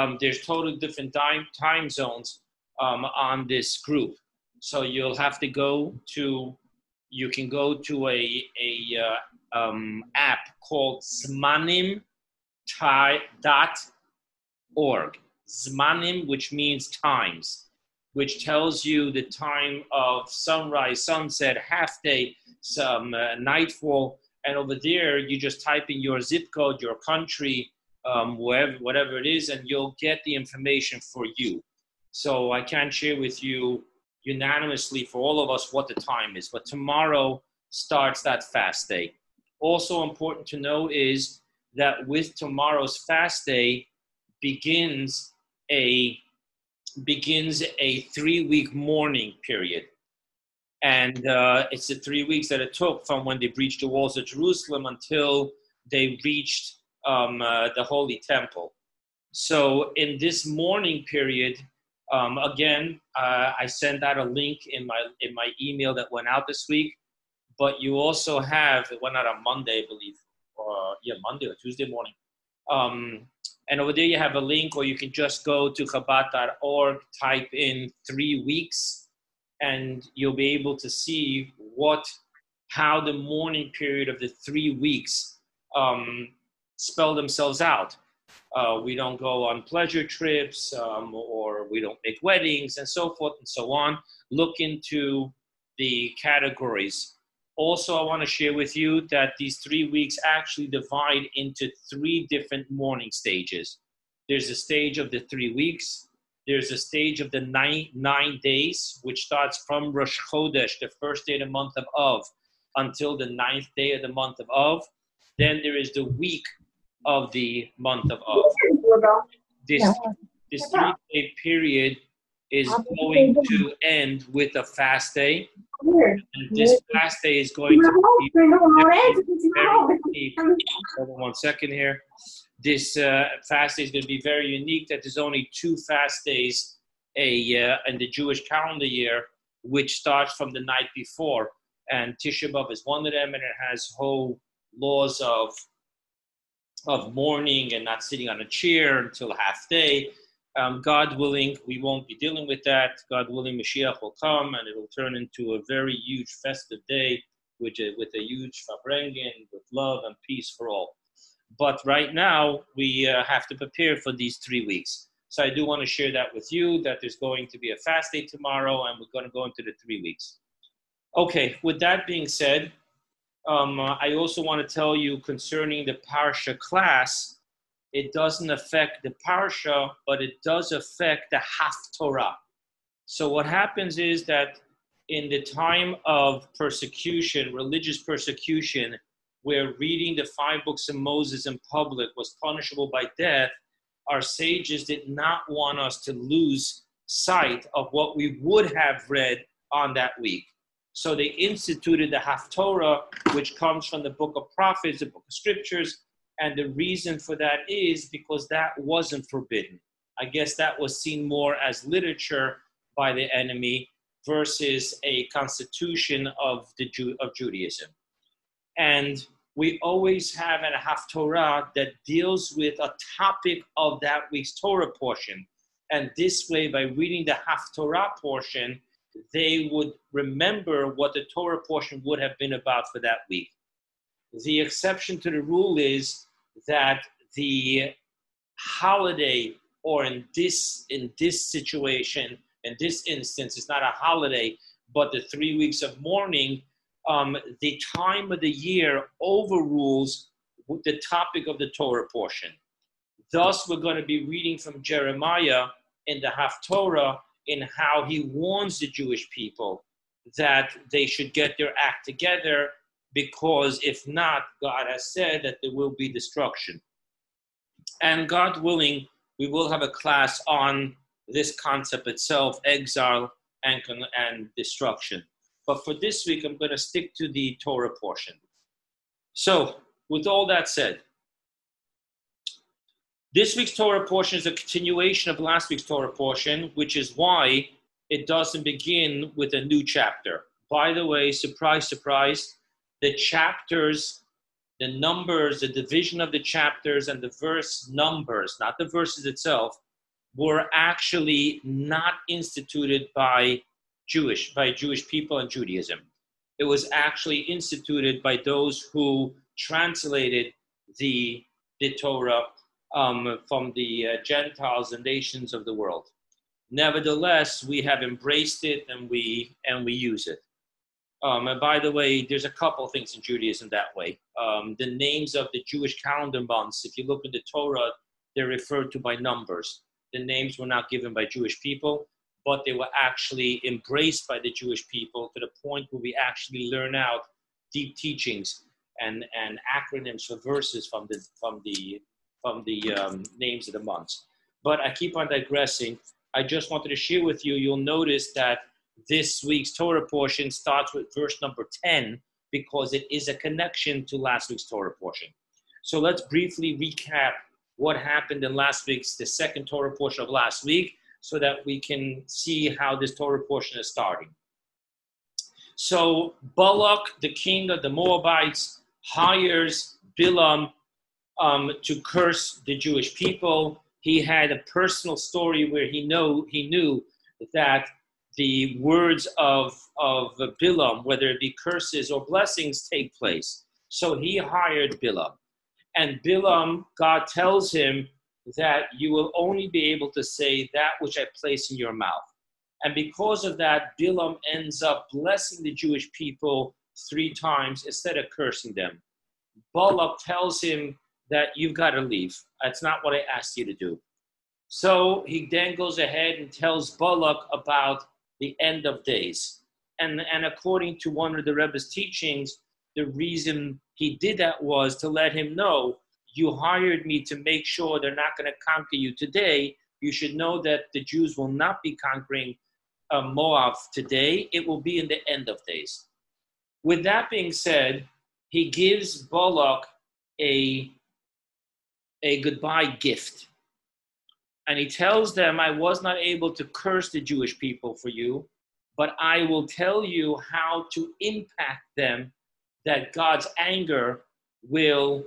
um, there's totally different time, time zones um, on this group. So you'll have to go to, you can go to a, a uh, um, app called zmanim.org. Zmanim, which means times, which tells you the time of sunrise, sunset, half day, some uh, nightfall. And over there, you just type in your zip code, your country, um, wherever, whatever it is, and you'll get the information for you. So I can't share with you unanimously for all of us what the time is, but tomorrow starts that fast day. Also important to know is that with tomorrow's fast day begins a begins a three week mourning period. And uh, it's the three weeks that it took from when they breached the walls of Jerusalem until they reached um, uh, the Holy Temple. So, in this mourning period, um, again, uh, I sent out a link in my in my email that went out this week. But you also have it went out on Monday, I believe, or yeah, Monday or Tuesday morning. Um, and over there you have a link, or you can just go to Chabad.org, type in three weeks, and you'll be able to see what how the mourning period of the three weeks um, spell themselves out. Uh, we don't go on pleasure trips um, or we don't make weddings and so forth and so on. Look into the categories. Also, I want to share with you that these three weeks actually divide into three different mourning stages. There's a stage of the three weeks, there's a stage of the nine, nine days, which starts from Rosh Chodesh, the first day of the month of Av, until the ninth day of the month of Av. Then there is the week of the month of Av. This, this three day period is going to end with a fast day. And this fast day is going to be very unique. Hold on one second here. This uh, fast day is going to be very unique that there's only two fast days a year in the Jewish calendar year, which starts from the night before. And Tisha B'Av is one of them, and it has whole laws of of mourning and not sitting on a chair until half day. Um, God willing, we won't be dealing with that. God willing, Mashiach will come and it will turn into a very huge festive day with a, with a huge farbrengen, with love and peace for all. But right now, we uh, have to prepare for these three weeks. So I do want to share that with you that there's going to be a fast day tomorrow and we're going to go into the three weeks. Okay, with that being said, um, uh, I also want to tell you concerning the Parsha class, it doesn't affect the Parsha, but it does affect the Haftorah. So what happens is that in the time of persecution, religious persecution, where reading the five books of Moses in public was punishable by death, our sages did not want us to lose sight of what we would have read on that week. So they instituted the Haftorah, which comes from the book of prophets, the book of scriptures. And the reason for that is because that wasn't forbidden. I guess that was seen more as literature by the enemy versus a constitution of, the Jew, of Judaism. And we always have a Haftorah that deals with a topic of that week's Torah portion. And this way, by reading the Haftorah portion, they would remember what the Torah portion would have been about for that week. The exception to the rule is that the holiday, or in this in this situation, in this instance, it's not a holiday, but the three weeks of mourning, um, the time of the year overrules the topic of the Torah portion. Thus, we're going to be reading from Jeremiah in the Haftorah in how he warns the Jewish people that they should get their act together because if not, God has said that there will be destruction. And God willing, we will have a class on this concept itself exile and, and destruction. But for this week, I'm going to stick to the Torah portion. So, with all that said, this week's Torah portion is a continuation of last week's Torah portion, which is why it doesn't begin with a new chapter. By the way, surprise, surprise, the chapters, the numbers, the division of the chapters, and the verse numbers, not the verses itself, were actually not instituted by Jewish, by Jewish people and Judaism. It was actually instituted by those who translated the, the Torah um, from the uh, Gentiles and nations of the world. Nevertheless, we have embraced it and we and we use it. Um, and by the way, there's a couple things in Judaism that way. Um, the names of the Jewish calendar months, if you look in the Torah, they're referred to by numbers. The names were not given by Jewish people, but they were actually embraced by the Jewish people to the point where we actually learn out deep teachings and, and acronyms for verses from the, from the, from the um, names of the months. But I keep on digressing. I just wanted to share with you, you'll notice that this week's Torah portion starts with verse number 10 because it is a connection to last week's Torah portion. So let's briefly recap what happened in last week's, the second Torah portion of last week, so that we can see how this Torah portion is starting. So Balak, the king of the Moabites, hires Bilam um, to curse the Jewish people. He had a personal story where he know he knew that the words of, of Bilam, whether it be curses or blessings, take place. So he hired Bilam. And Bilam, God tells him that you will only be able to say that which I place in your mouth. And because of that, Bilam ends up blessing the Jewish people three times instead of cursing them. Balak tells him that you've got to leave. That's not what I asked you to do. So he then goes ahead and tells Balak about the end of days. And, and according to one of the Rebbe's teachings, the reason he did that was to let him know you hired me to make sure they're not going to conquer you today. You should know that the Jews will not be conquering uh, Moab today, it will be in the end of days. With that being said, he gives Balak a, a goodbye gift and he tells them, I was not able to curse the Jewish people for you, but I will tell you how to impact them that God's anger will,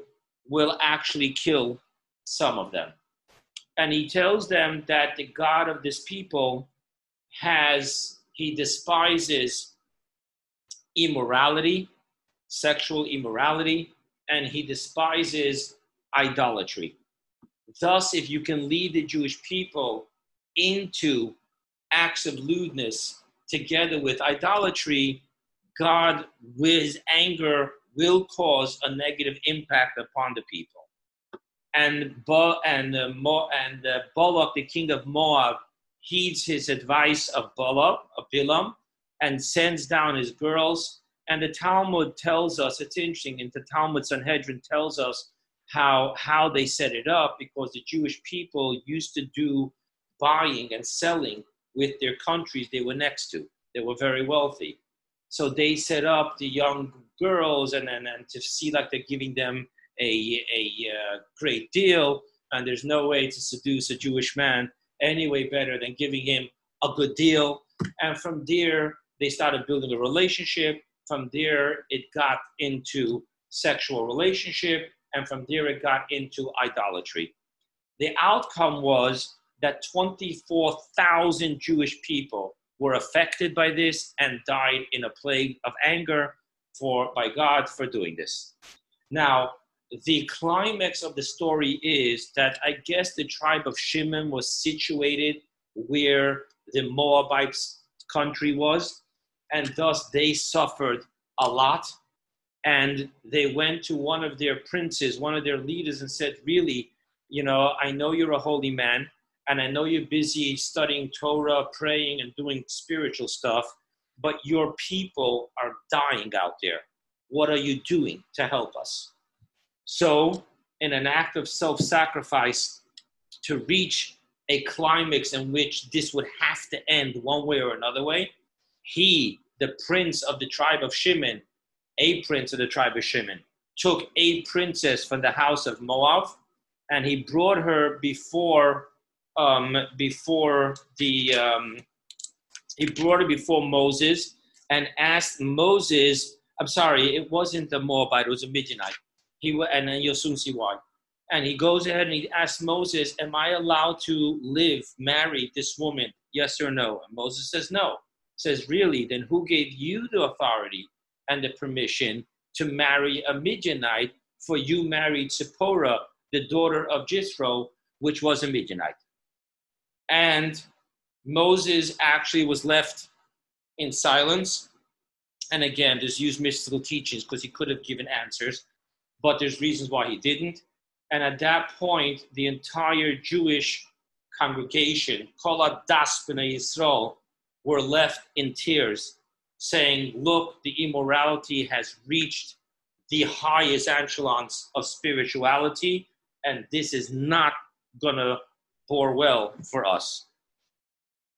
will actually kill some of them. And he tells them that the God of this people has, he despises immorality, sexual immorality, and he despises idolatry. Thus, if you can lead the Jewish people into acts of lewdness together with idolatry, God, with his anger, will cause a negative impact upon the people. And, Bo- and, uh, Mo- and uh, Balak, the king of Moab, heeds his advice of Balak, of Bilam, and sends down his girls. And the Talmud tells us, it's interesting, in the Talmud Sanhedrin tells us how how they set it up because the Jewish people used to do buying and selling with their countries they were next to. They were very wealthy. So they set up the young girls and, and, and to see like they're giving them a, a great deal. And there's no way to seduce a Jewish man any way better than giving him a good deal. And from there, they started building a relationship. From there, it got into sexual relationship and from there it got into idolatry. The outcome was that 24,000 Jewish people were affected by this and died in a plague of anger for by God for doing this. Now, the climax of the story is that I guess the tribe of Shimon was situated where the Moabites country was, and thus they suffered a lot and they went to one of their princes, one of their leaders, and said, Really, you know, I know you're a holy man, and I know you're busy studying Torah, praying, and doing spiritual stuff, but your people are dying out there. What are you doing to help us? So, in an act of self sacrifice to reach a climax in which this would have to end one way or another way, he, the prince of the tribe of Shimon, a prince of the tribe of Shimon, took a princess from the house of Moab, and he brought her before um, before the um, he brought her before Moses and asked Moses. I'm sorry, it wasn't the Moabite; it was a Midianite. He and then you'll soon see why. And he goes ahead and he asks Moses, Am I allowed to live, marry this woman? Yes or no? And Moses says, No. Says, Really? Then who gave you the authority and the permission to marry a Midianite? For you married Zipporah, the daughter of Jethro, which was a Midianite. And Moses actually was left in silence. And again, there's used mystical teachings because he could have given answers, but there's reasons why he didn't. And at that point, the entire Jewish congregation, Kol Das B'nai Yisrael, were left in tears, saying, Look, the immorality has reached the highest echelons of spirituality, and this is not going to bore well for us.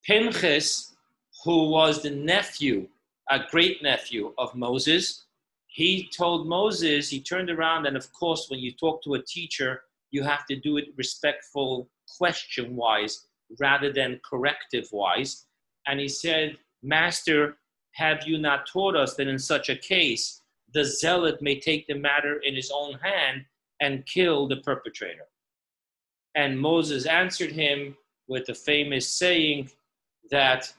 Pinchas, who was the nephew, a great nephew of Moses, he told Moses, he turned around, and of course, when you talk to a teacher, you have to do it respectful, question wise, rather than corrective wise. And he said, Master, have you not taught us that in such a case, the zealot may take the matter in his own hand and kill the perpetrator? And Moses answered him with the famous saying that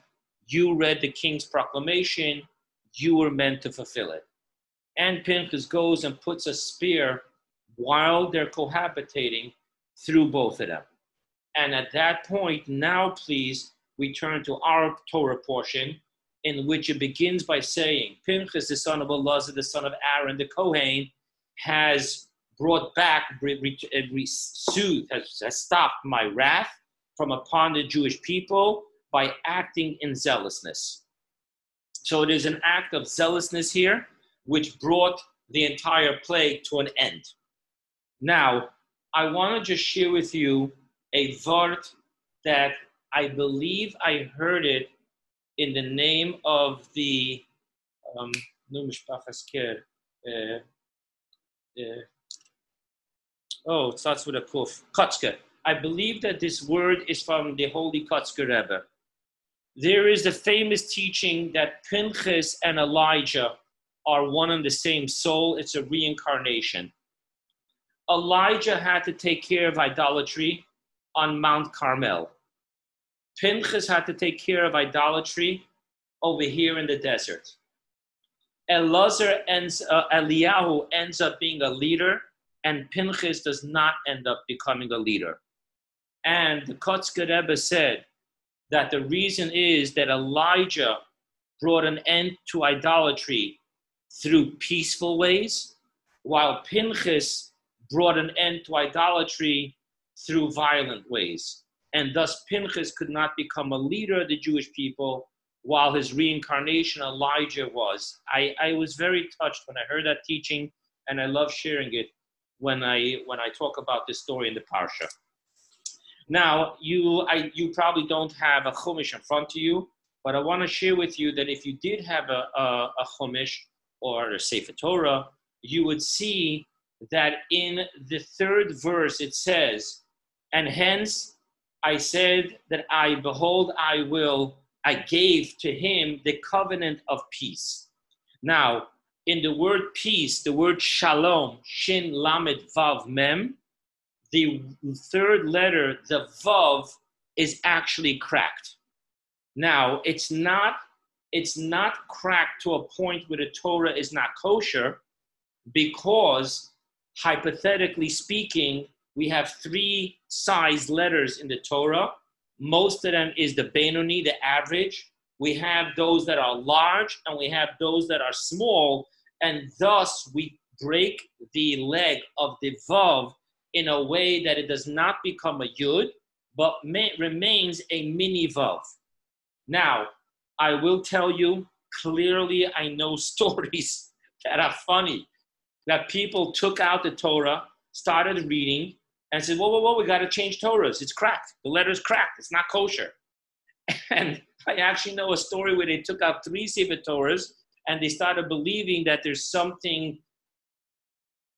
you read the king's proclamation, you were meant to fulfill it. And Pinchas goes and puts a spear while they're cohabitating through both of them. And at that point, now please, we turn to our Torah portion, in which it begins by saying, Pinchas, the son of Elazar, the son of Aaron, the Kohen, has brought back, uh, soothed, has, has stopped my wrath from upon the Jewish people by acting in zealousness. So it is an act of zealousness here, which brought the entire plague to an end. Now, I want to just share with you a vart that I believe I heard it in the name of the um, uh, uh, oh, it starts with a kuf, Kotzke. I believe that this word is from the Holy Kotzke Rebbe. There is a famous teaching that Pinchas and Elijah are one and the same soul. It's a reincarnation. Elijah had to take care of idolatry on Mount Carmel. Pinchas had to take care of idolatry over here in the desert. Elazar ends, uh, Eliyahu ends up being a leader, and Pinchas does not end up becoming a leader. And the Kotzker Rebbe said that the reason is that Elijah brought an end to idolatry through peaceful ways, while Pinchas brought an end to idolatry through violent ways. And thus, Pinchas could not become a leader of the Jewish people, while his reincarnation, Elijah, was. I, I was very touched when I heard that teaching, and I love sharing it when I, when I talk about this story in the Parsha. Now, you, I, you probably don't have a Chumash in front of you, but I want to share with you that if you did have a, a, a Chumash or a Sefer Torah, you would see that in the third verse it says, And hence I said that I, behold, I will, I gave to him the covenant of peace. Now, in the word peace, the word shalom, shin lamed vav mem, the third letter, the vav, is actually cracked. Now, it's not it's not cracked to a point where the Torah is not kosher, because hypothetically speaking, we have three size letters in the Torah. Most of them is the Benoni, the average. We have those that are large and we have those that are small, and thus we break the leg of the Vav in a way that it does not become a yud, but may, remains a mini vav. Now, I will tell you clearly, I know stories that are funny that people took out the Torah, started reading, and said, "Whoa, whoa, whoa! We got to change Torahs. It's cracked. The letter's cracked. It's not kosher." And I actually know a story where they took out three Sefer Torahs and they started believing that there's something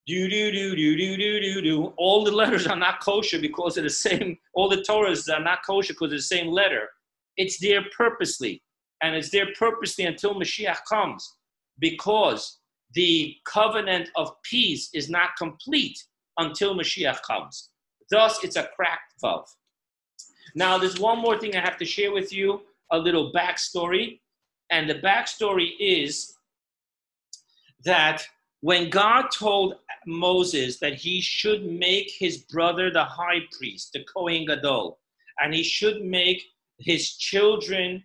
do do do do do do do do. All the letters are not kosher because of the same. All the Torahs are not kosher because the same letter. It's there purposely, and it's there purposely until Mashiach comes, because the covenant of peace is not complete until Mashiach comes. Thus, it's a cracked vav. Now, there's one more thing I have to share with you a little backstory. And the backstory is that when God told Moses that he should make his brother the high priest, the Kohen Gadol, and he should make his children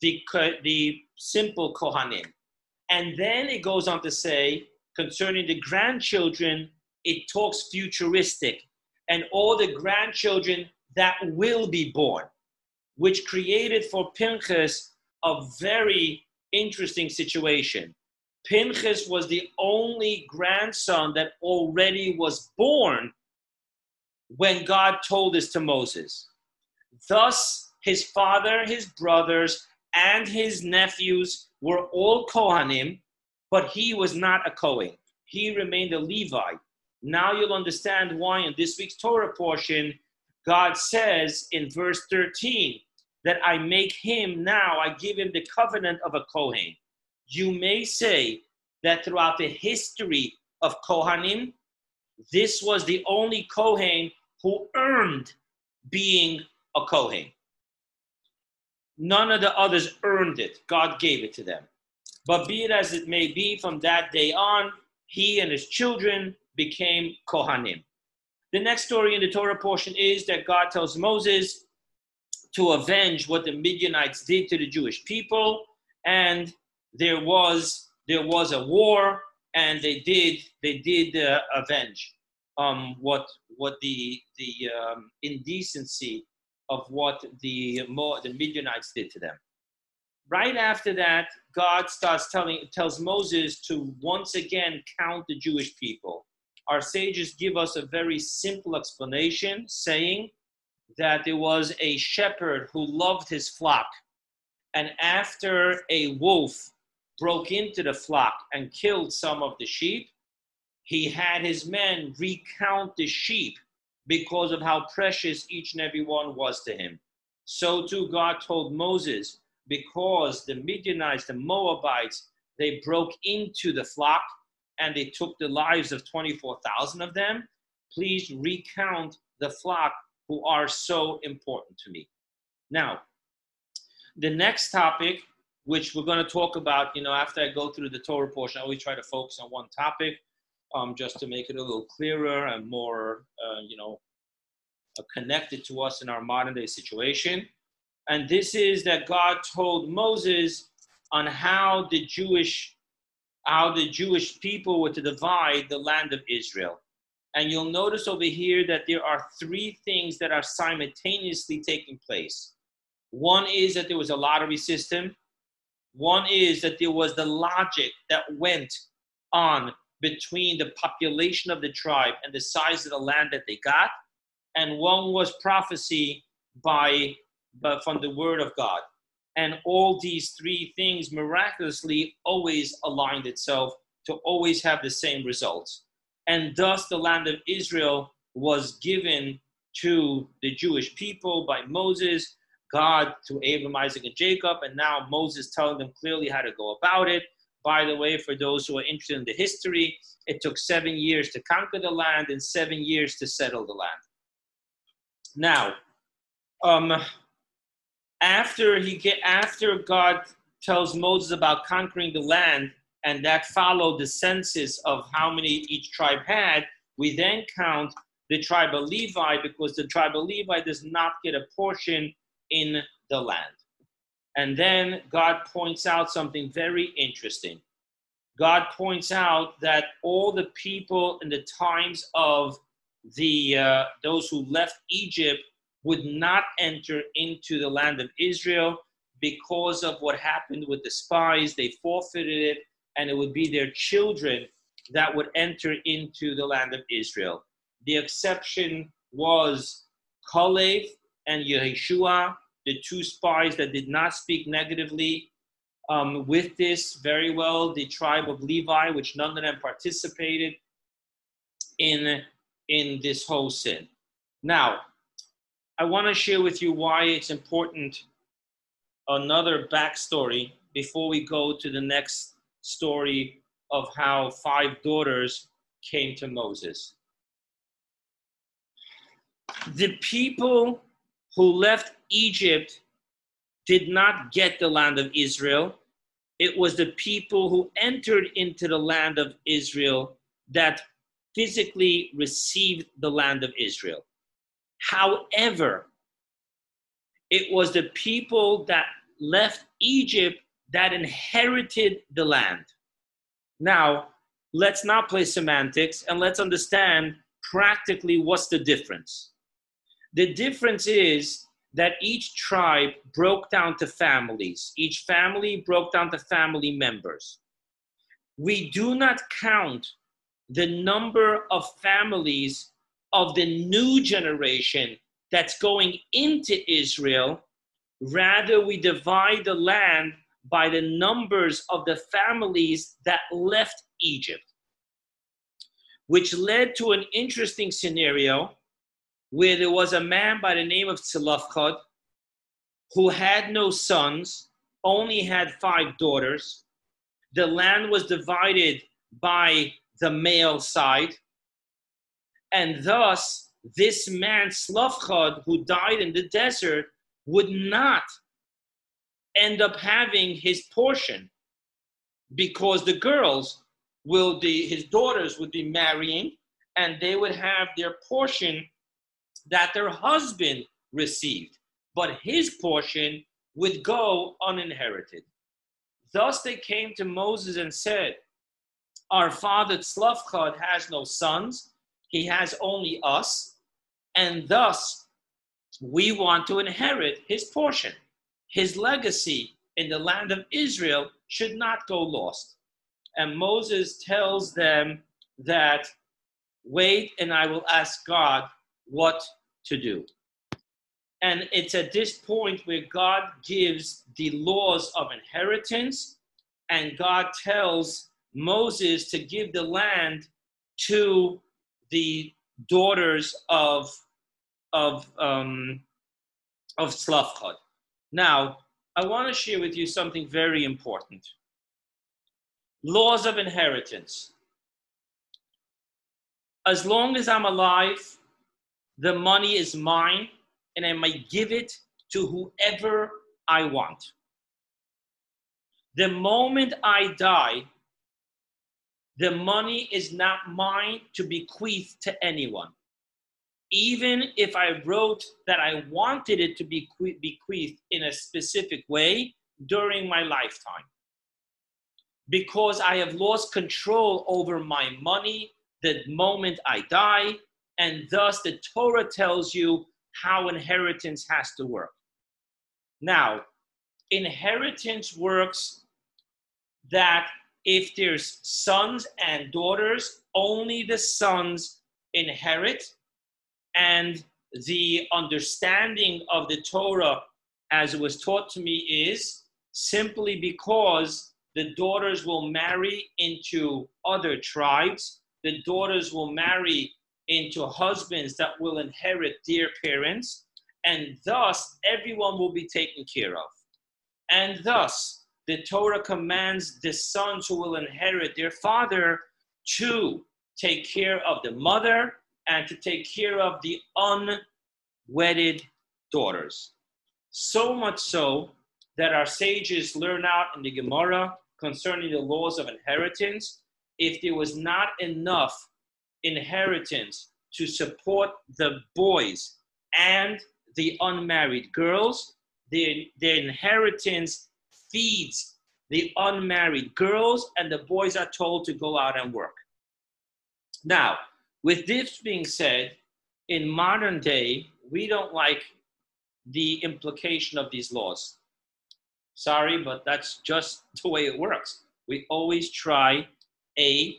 the, the simple Kohanim. And then it goes on to say, concerning the grandchildren, it talks futuristic, and all the grandchildren that will be born, which created for Pinchas a very interesting situation. Pinchas was the only grandson that already was born when God told this to Moses. Thus, his father, his brothers, and his nephews were all Kohanim, but he was not a Kohen. He remained a Levite. Now you'll understand why in this week's Torah portion, God says in verse 13 that I make him now, I give him the covenant of a Kohen. You may say that throughout the history of Kohanim, this was the only Kohen who earned being a Kohen. None of the others earned it. God gave it to them. But be it as it may be, from that day on, he and his children became Kohanim. The next story in the Torah portion is that God tells Moses to avenge what the Midianites did to the Jewish people, and there was there was a war, and they did they did uh, avenge um, what what the the um, indecency of what the, the Midianites did to them. Right after that, God starts telling tells Moses to once again count the Jewish people. Our sages give us a very simple explanation, saying that there was a shepherd who loved his flock, and after a wolf broke into the flock and killed some of the sheep, he had his men recount the sheep because of how precious each and every one was to him. So too God told Moses, because the Midianites, the Moabites, they broke into the flock and they took the lives of 24,000 of them. Please recount the flock who are so important to me. Now, the next topic, which we're going to talk about, you know, after I go through the Torah portion, I always try to focus on one topic um, just to make it a little clearer and more, uh, you know, uh, connected to us in our modern day situation. And this is that God told Moses on how the Jewish how the Jewish people were to divide the land of Israel. And you'll notice over here that there are three things that are simultaneously taking place. One is that there was a lottery system. One is that there was the logic that went on between the population of the tribe and the size of the land that they got, and one was prophecy by but from the word of God. And all these three things miraculously always aligned itself to always have the same results. And thus the land of Israel was given to the Jewish people by Moses, God to Abraham, Isaac, and Jacob, and now Moses telling them clearly how to go about it. By the way, for those who are interested in the history, it took seven years to conquer the land and seven years to settle the land. Now, um, after he get after God tells Moses about conquering the land, and that followed the census of how many each tribe had, we then count the tribe of Levi because the tribe of Levi does not get a portion in the land. And then God points out something very interesting. God points out that all the people in the times of the uh, those who left Egypt would not enter into the land of Israel because of what happened with the spies. They forfeited it, and it would be their children that would enter into the land of Israel. The exception was Kalev and Yehoshua, the two spies that did not speak negatively um, with this very well, the tribe of Levi, which none of them participated in, in this whole sin. Now, I want to share with you why it's important another backstory before we go to the next story of how five daughters came to Moses. the people who left Egypt did not get the land of Israel. It was the people who entered into the land of Israel that physically received the land of Israel. However, it was the people that left Egypt that inherited the land. Now, let's not play semantics and let's understand practically what's the difference. The difference is that each tribe broke down to families, each family broke down to family members. We do not count the number of families of the new generation that's going into Israel. Rather, we divide the land by the numbers of the families that left Egypt, which led to an interesting scenario where there was a man by the name of Tzilafchad who had no sons, only had five daughters. The land was divided by the male side, and thus this man, Tzlafchad, who died in the desert, would not end up having his portion because the girls will be, his daughters would be marrying and they would have their portion that their husband received, but his portion would go uninherited. Thus they came to Moses and said, Our father Tzlafchad has no sons, he has only us, and thus we want to inherit his portion. His legacy in the land of Israel should not go lost. And Moses tells them that, wait, and I will ask God what to do. And it's at this point where God gives the laws of inheritance, and God tells Moses to give the land to the daughters of of um, of Tzlafchad. Now, I want to share with you something very important. Laws of inheritance. As long as I'm alive, the money is mine and I might give it to whoever I want. The moment I die, the money is not mine to bequeath to anyone. Even if I wrote that I wanted it to be bequeathed in a specific way during my lifetime. Because I have lost control over my money the moment I die, and thus the Torah tells you how inheritance has to work. Now, inheritance works that if there's sons and daughters, only the sons inherit, and the understanding of the Torah as it was taught to me is simply because the daughters will marry into other tribes, the daughters will marry into husbands that will inherit their parents, and thus everyone will be taken care of. And thus, the Torah commands the sons who will inherit their father to take care of the mother and to take care of the unwedded daughters. So much so that our sages learn out in the Gemara concerning the laws of inheritance. If there was not enough inheritance to support the boys and the unmarried girls. The, the inheritance feeds the unmarried girls, and the boys are told to go out and work. Now, with this being said, in modern day, we don't like the implication of these laws. Sorry, but that's just the way it works. We always try A,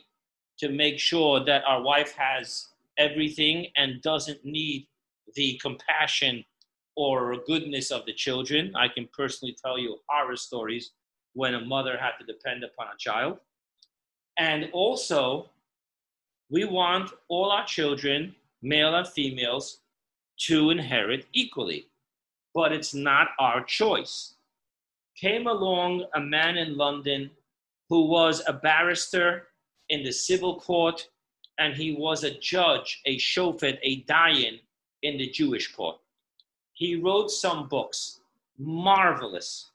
to make sure that our wife has everything and doesn't need the compassion or goodness of the children. I can personally tell you horror stories when a mother had to depend upon a child. And also, we want all our children, male and females, to inherit equally. But it's not our choice. Came along a man in London who was a barrister in the civil court, and he was a judge, a shofet, a dayan in the Jewish court. He wrote some books, marvelous.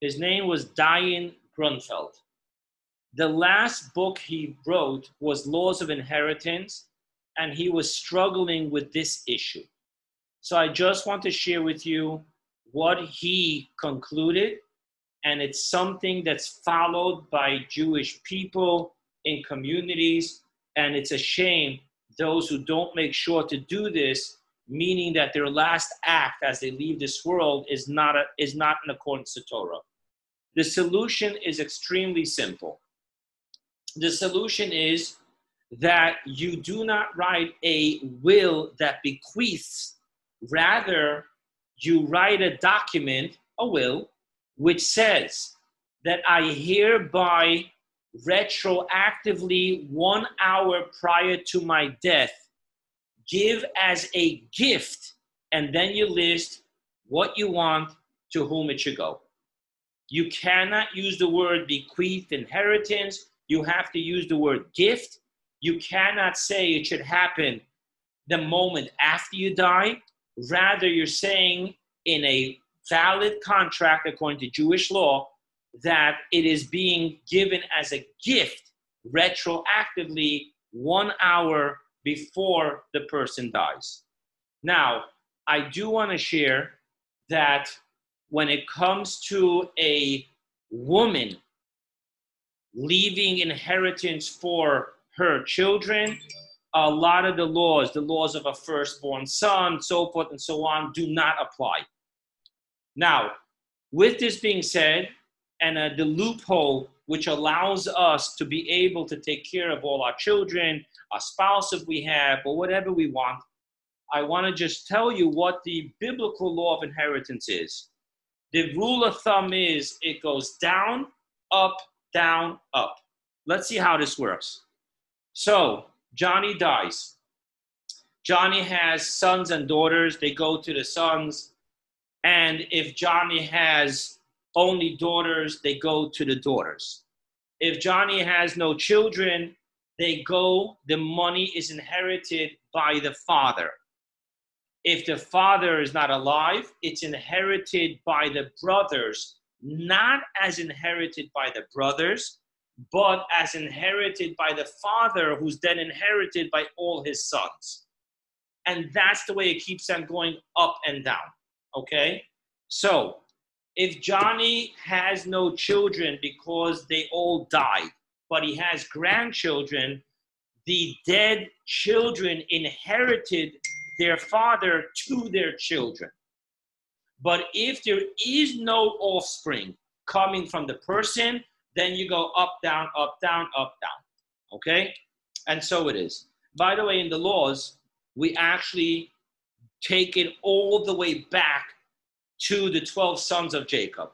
His name was Dayan Grunfeld. The last book he wrote was Laws of Inheritance, and he was struggling with this issue. So I just want to share with you what he concluded, and it's something that's followed by Jewish people in communities, and it's a shame those who don't make sure to do this, meaning that their last act as they leave this world is not, a, is not in accordance to Torah. The solution is extremely simple. The solution is that you do not write a will that bequeaths, rather, you write a document, a will, which says that I hereby retroactively one hour prior to my death give as a gift, and then you list what you want to whom it should go. You cannot use the word bequeath inheritance. You have to use the word gift. You cannot say it should happen the moment after you die. Rather, you're saying in a valid contract according to Jewish law that it is being given as a gift retroactively one hour before the person dies. Now, I do want to share that when it comes to a woman leaving inheritance for her children, a lot of the laws, the laws of a firstborn son, so forth and so on, do not apply. Now, with this being said, and uh, the loophole which allows us to be able to take care of all our children, our spouse if we have, or whatever we want, I want to just tell you what the biblical law of inheritance is. The rule of thumb is it goes down, up, down, up. Let's see how this works. So, Johnny dies. Johnny has sons and daughters. They go to the sons. And if Johnny has only daughters, they go to the daughters. If Johnny has no children, they go, the money is inherited by the father. If the father is not alive, it's inherited by the brothers, not as inherited by the brothers, but as inherited by the father, who's then inherited by all his sons. And that's the way it keeps on going up and down. Okay? So if Johnny has no children because they all died, but he has grandchildren, the dead children inherited their father to their children. But if there is no offspring coming from the person, then you go up, down, up, down, up, down. Okay? And so it is. By the way, in the laws, we actually take it all the way back to the 12 sons of Jacob.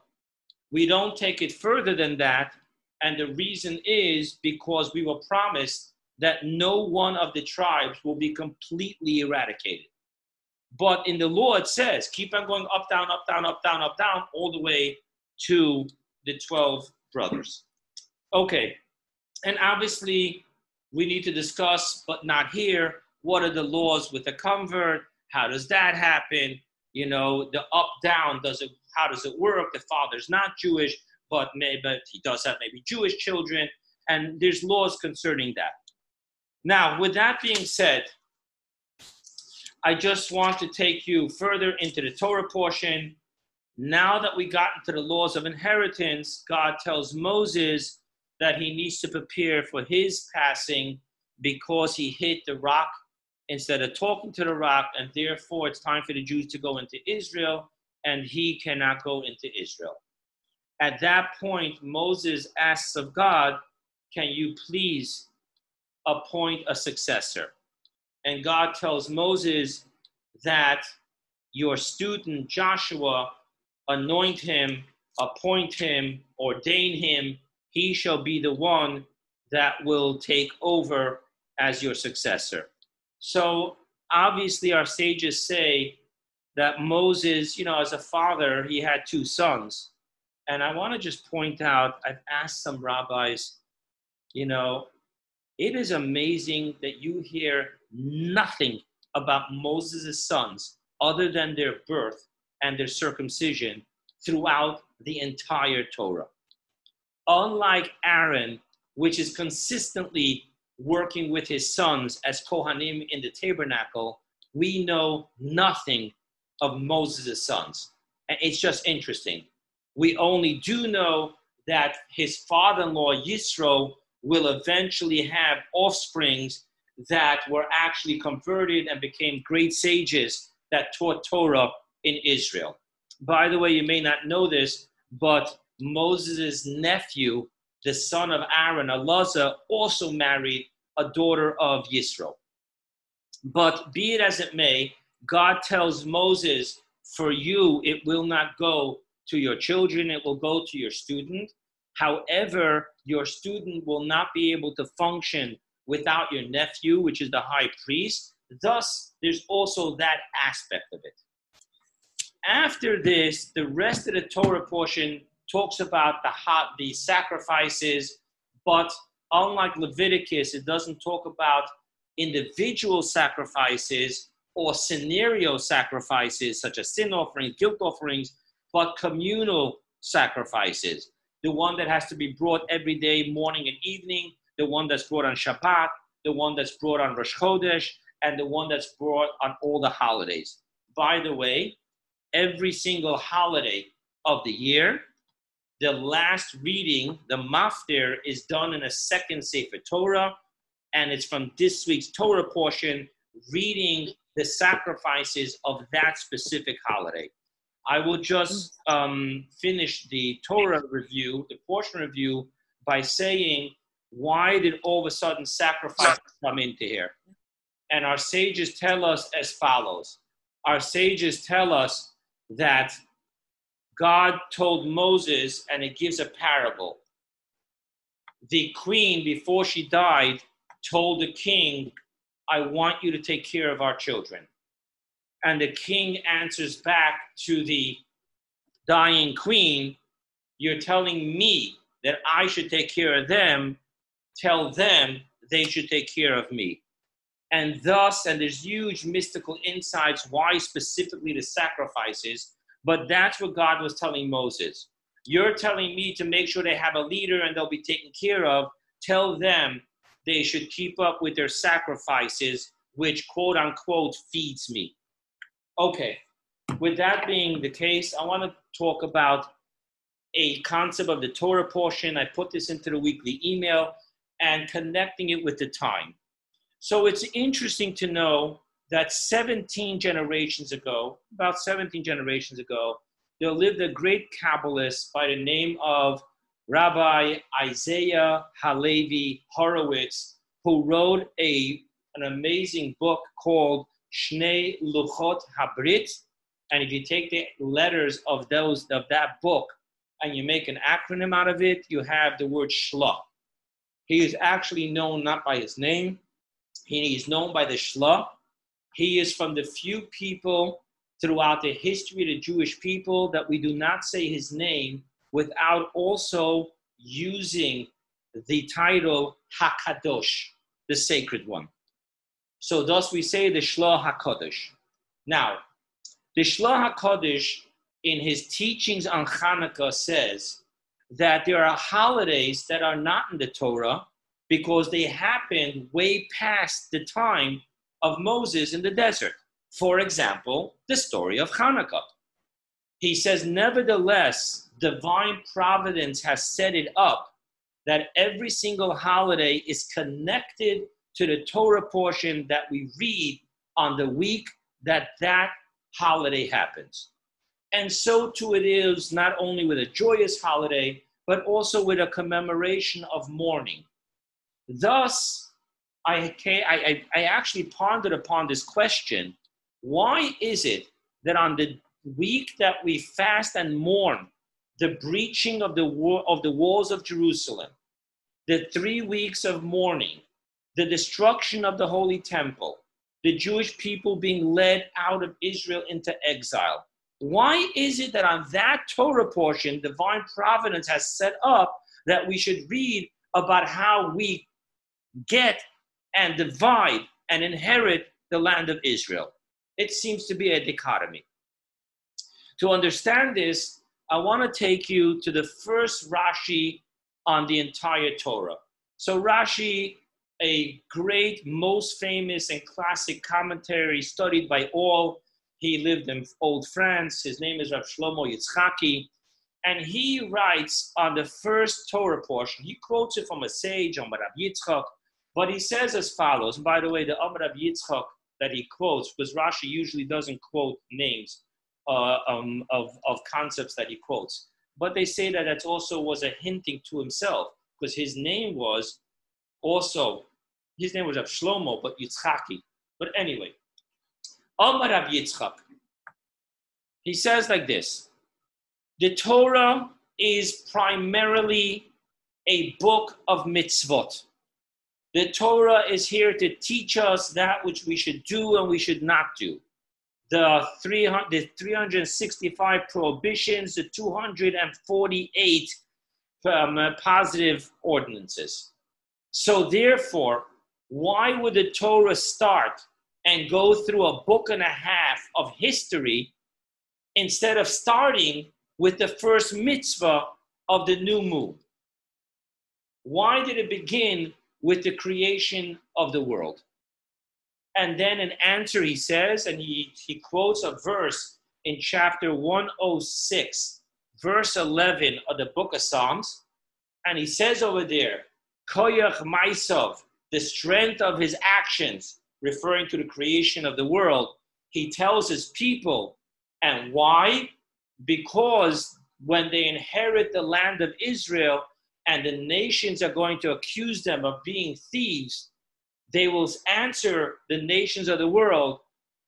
We don't take it further than that. And the reason is because we were promised that no one of the tribes will be completely eradicated. But in the law, it says keep on going up, down, up, down, up, down, up, down, all the way to the 12 brothers. Okay. And obviously, we need to discuss, but not here, what are the laws with a convert? How does that happen? You know, the up down does it how does it work? The father's not Jewish, but maybe but he does have maybe Jewish children, and there's laws concerning that. Now, with that being said, I just want to take you further into the Torah portion. Now that we got into the laws of inheritance, God tells Moses that he needs to prepare for his passing because he hit the rock instead of talking to the rock, and therefore it's time for the Jews to go into Israel, and he cannot go into Israel. At that point, Moses asks of God, Can you please appoint a successor? And God tells Moses that your student Joshua anoint him, appoint him, ordain him. He shall be the one that will take over as your successor. So obviously, our sages say that Moses, you know, as a father, he had two sons. And I want to just point out I've asked some rabbis, you know, it is amazing that you hear nothing about Moses' sons other than their birth and their circumcision throughout the entire Torah. Unlike Aaron, which is consistently working with his sons as Kohanim in the tabernacle, we know nothing of Moses' sons. It's just interesting. We only do know that his father in law, Yisro, will eventually have offsprings that were actually converted and became great sages that taught Torah in Israel. By the way, you may not know this, but Moses' nephew, the son of Aaron, Elazar, also married a daughter of Yisro. But be it as it may, God tells Moses, For you, it will not go to your children, it will go to your student. However, your student will not be able to function without your nephew, which is the high priest. Thus, there's also that aspect of it. After this, the rest of the Torah portion talks about the hot, the sacrifices, but unlike Leviticus, it doesn't talk about individual sacrifices or scenario sacrifices such as sin offerings, guilt offerings, but communal sacrifices. The one that has to be brought every day, morning and evening, the one that's brought on Shabbat, the one that's brought on Rosh Chodesh, and the one that's brought on all the holidays. By the way, every single holiday of the year the last reading, the maftir, is done in a second Sefer Torah, and it's from this week's Torah portion, reading the sacrifices of that specific holiday. I will just um, finish the Torah review, the portion review, by saying, why did all of a sudden sacrifices come into here? And our sages tell us as follows. Our sages tell us that God told Moses, and it gives a parable. The queen, before she died, told the king, I want you to take care of our children. And the king answers back to the dying queen, You're telling me that I should take care of them. Tell them they should take care of me. And thus, and there's huge mystical insights why specifically the sacrifices but that's what God was telling Moses. You're telling me to make sure they have a leader and they'll be taken care of. Tell them they should keep up with their sacrifices, which quote unquote feeds me. Okay, with that being the case, I want to talk about a concept of the Torah portion. I put this into the weekly email and connecting it with the time. So it's interesting to know that 17 generations ago, about 17 generations ago, there lived a great Kabbalist by the name of Rabbi Isaiah Halevi Horowitz, who wrote a, an amazing book called Shnei Luchot Habrit. And if you take the letters of those of that book and you make an acronym out of it, you have the word Shla. He is actually known not by his name, he is known by the Shla, he is from the few people throughout the history of the Jewish people that we do not say his name without also using the title Hakadosh, the sacred one. So thus we say the Shlah Hakadosh. Now, the Shlah Hakadosh in his teachings on Hanukkah says that there are holidays that are not in the Torah because they happened way past the time of Moses in the desert. For example, the story of Hanukkah. He says, Nevertheless, divine providence has set it up that every single holiday is connected to the Torah portion that we read on the week that that holiday happens. And so too it is not only with a joyous holiday, but also with a commemoration of mourning. Thus, I, I, I actually pondered upon this question why is it that on the week that we fast and mourn the breaching of the, of the walls of Jerusalem, the three weeks of mourning, the destruction of the Holy Temple, the Jewish people being led out of Israel into exile. Why is it that on that Torah portion, divine providence has set up that we should read about how we get and divide and inherit the land of Israel. It seems to be a dichotomy. To understand this, I want to take you to the first Rashi on the entire Torah. So, Rashi, a great, most famous, and classic commentary studied by all. He lived in Old France. His name is Rav Shlomo Yitzchaki. And he writes on the first Torah portion, he quotes it from a sage, on Rav Yitzchak, but he says as follows. And by the way, the Amar Rav Yitzchak that he quotes, because Rashi usually doesn't quote names uh, um, of, of concepts that he quotes. But they say that that also was a hinting to himself, because his name was also, his name was Rav Shlomo, but Yitzchaki. But anyway, Amar Rav Yitzchak, he says like this, the Torah is primarily a book of mitzvot. The Torah is here to teach us that which we should do and we should not do. The, 300, the 365 prohibitions, the 248 um, uh, positive ordinances. So, therefore, why would the Torah start and go through a book and a half of history instead of starting with the first mitzvah of the new moon? Why did it begin with the creation of the world. And then an answer he says, and he, he quotes a verse in chapter 106, verse 11 of the book of Psalms. And he says over there, Koyach Maisov, the strength of his actions, referring to the creation of the world. He tells his people, and why? Because when they inherit the land of Israel, and the nations are going to accuse them of being thieves, they will answer the nations of the world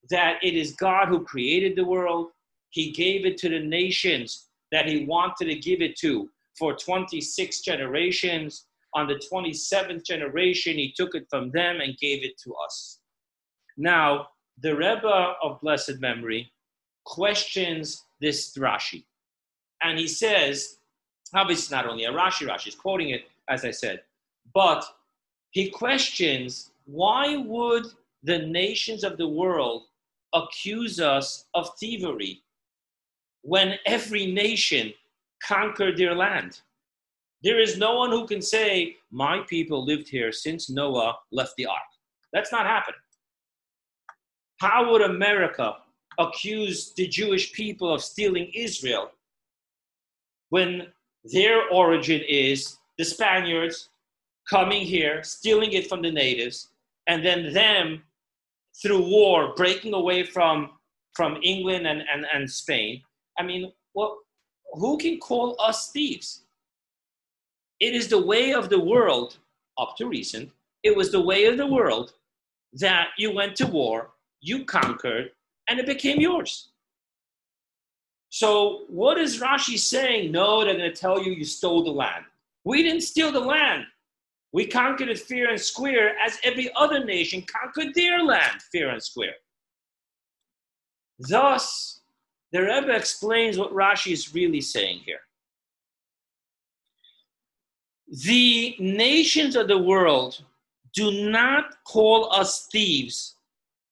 that it is God who created the world. He gave it to the nations that He wanted to give it to for 26 generations. On the 27th generation, He took it from them and gave it to us. Now, the Rebbe of blessed memory questions this Rashi. And he says obviously not only a Rashi, Rashi is quoting it, as I said, but he questions why would the nations of the world accuse us of thievery when every nation conquered their land? There is no one who can say, My people lived here since Noah left the ark. That's not happening. How would America accuse the Jewish people of stealing Israel when their origin is the Spaniards coming here, stealing it from the natives, and then them through war breaking away from from England and, and, and Spain. I mean, well, who can call us thieves? It is the way of the world, up to recent, it was the way of the world that you went to war, you conquered, and it became yours. So, what is Rashi saying? No, they're going to tell you you stole the land. We didn't steal the land. We conquered it fair and square as every other nation conquered their land fair and square. Thus, the Rebbe explains what Rashi is really saying here. The nations of the world do not call us thieves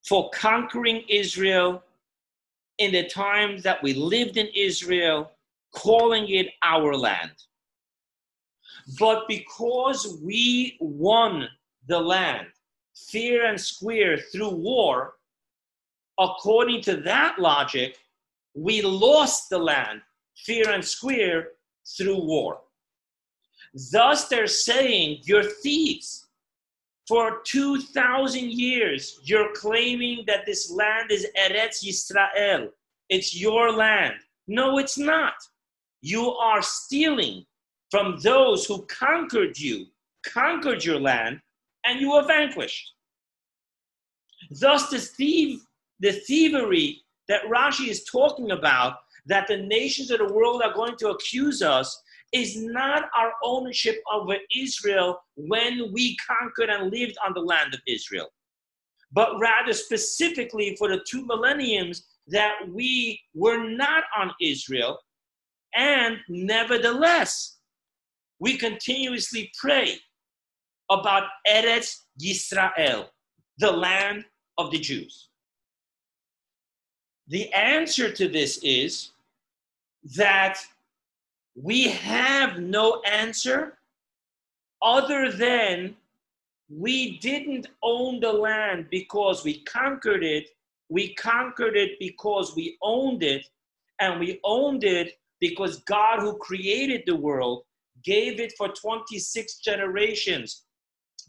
for conquering Israel in the times that we lived in Israel, calling it our land. But because we won the land fair and square through war, according to that logic, we lost the land fair and square through war. Thus, they're saying, You're thieves. For 2,000 years, you're claiming that this land is Eretz Yisrael. It's your land. No, it's not. You are stealing from those who conquered you, conquered your land, and you were vanquished. Thus, the, thief, the thievery that Rashi is talking about, that the nations of the world are going to accuse us is not our ownership over Israel when we conquered and lived on the land of Israel, but rather specifically for the two millenniums that we were not on Israel, and nevertheless, we continuously pray about Eretz Yisrael, the land of the Jews? The answer to this is that we have no answer other than we didn't own the land because we conquered it. We conquered it because we owned it. And we owned it because God, who created the world, gave it for 26 generations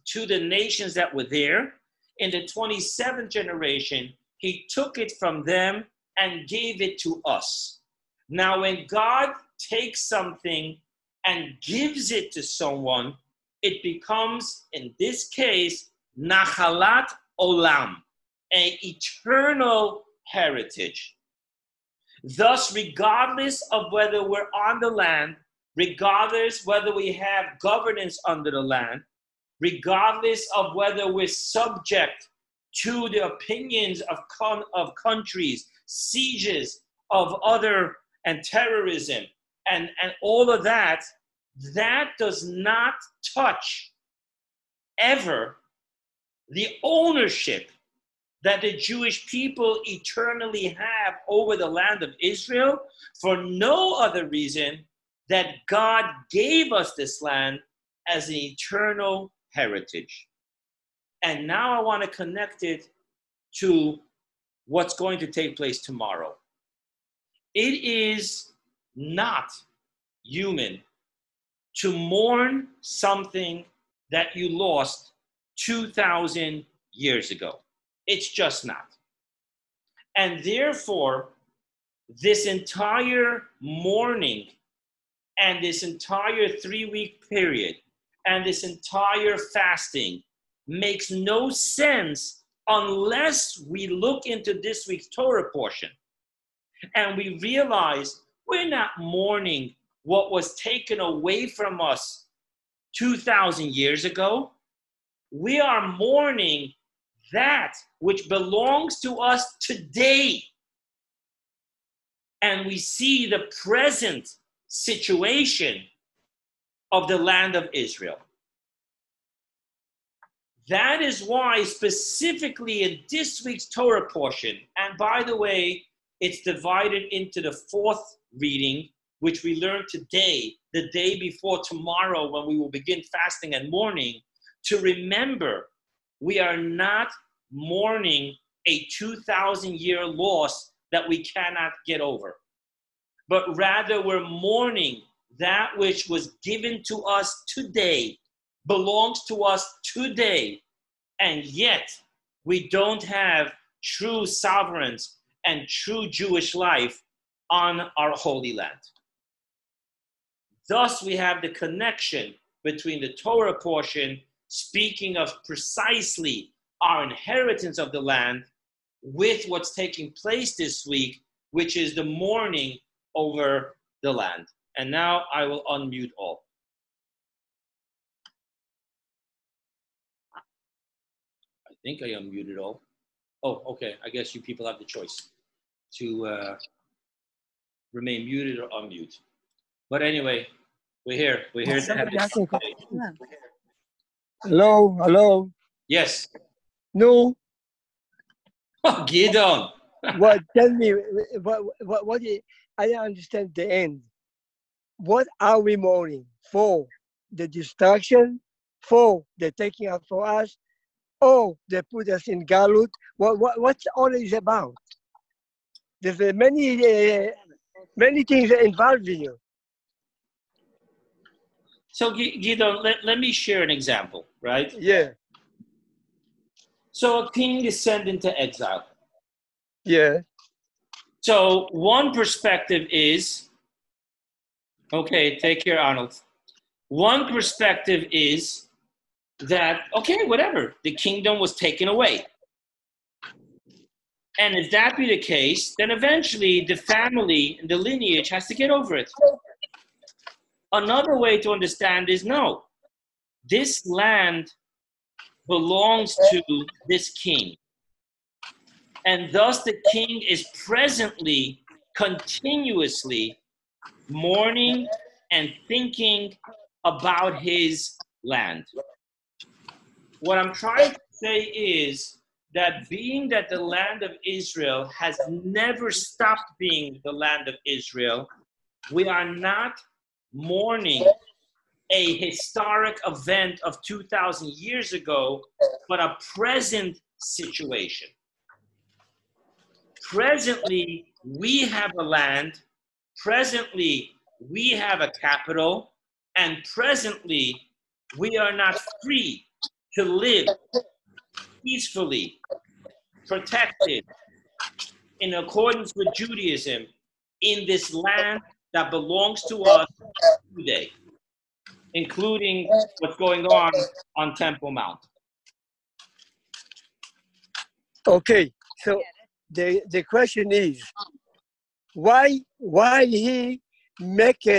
to the nations that were there. In the 27th generation, he took it from them and gave it to us. Now, when God takes something and gives it to someone, it becomes, in this case, Nachalat Olam, an eternal heritage. Thus, regardless of whether we're on the land, regardless whether we have governance under the land, regardless of whether we're subject to the opinions of, con- of countries, sieges of other, and terrorism, and, and all of that, that does not touch ever the ownership that the Jewish people eternally have over the land of Israel for no other reason that God gave us this land as an eternal heritage. And now I want to connect it to what's going to take place tomorrow. It is not human to mourn something that you lost 2,000 years ago. It's just not. And therefore, this entire mourning and this entire three week period and this entire fasting makes no sense unless we look into this week's Torah portion and we realize we're not mourning what was taken away from us 2,000 years ago. We are mourning that which belongs to us today. And we see the present situation of the land of Israel. That is why, specifically in this week's Torah portion, and by the way, it's divided into the fourth reading which we learn today, the day before tomorrow, when we will begin fasting and mourning, to remember we are not mourning a 2,000 year loss that we cannot get over, but rather we're mourning that which was given to us today, belongs to us today, and yet we don't have true sovereigns and true Jewish life on our holy land. Thus, we have the connection between the Torah portion, speaking of precisely our inheritance of the land, with what's taking place this week, which is the mourning over the land. And now I will unmute all. I think I unmuted all. Oh, okay. I guess you people have the choice to uh, remain muted or unmute. But anyway, we're here. We're here to have this. Hello, hello. Yes. No. Oh, Gideon. what? Tell me. What? What? What? Is, I don't understand the end. What are we mourning for? The destruction, for the taking out for us, or they put us in Galut. What? What? What's all is about? There's many, uh, many things involved in you. So, Guido, let, let me share an example, right? Yeah. So, a king is sent into exile. Yeah. So, one perspective is okay, take care, Arnold. One perspective is that, okay, whatever, the kingdom was taken away. And if that be the case, then eventually the family and the lineage has to get over it. Another way to understand is no, this land belongs to this king. And thus the king is presently, continuously mourning and thinking about his land. What I'm trying to say is that being that the land of Israel has never stopped being the land of Israel, we are not mourning a historic event of 2,000 years ago, but a present situation. Presently, we have a land, presently, we have a capital, and presently, we are not free to live peacefully, protected, in accordance with Judaism, in this land that belongs to us today, including what's going on on Temple Mount. Okay, so the the question is, why why he make it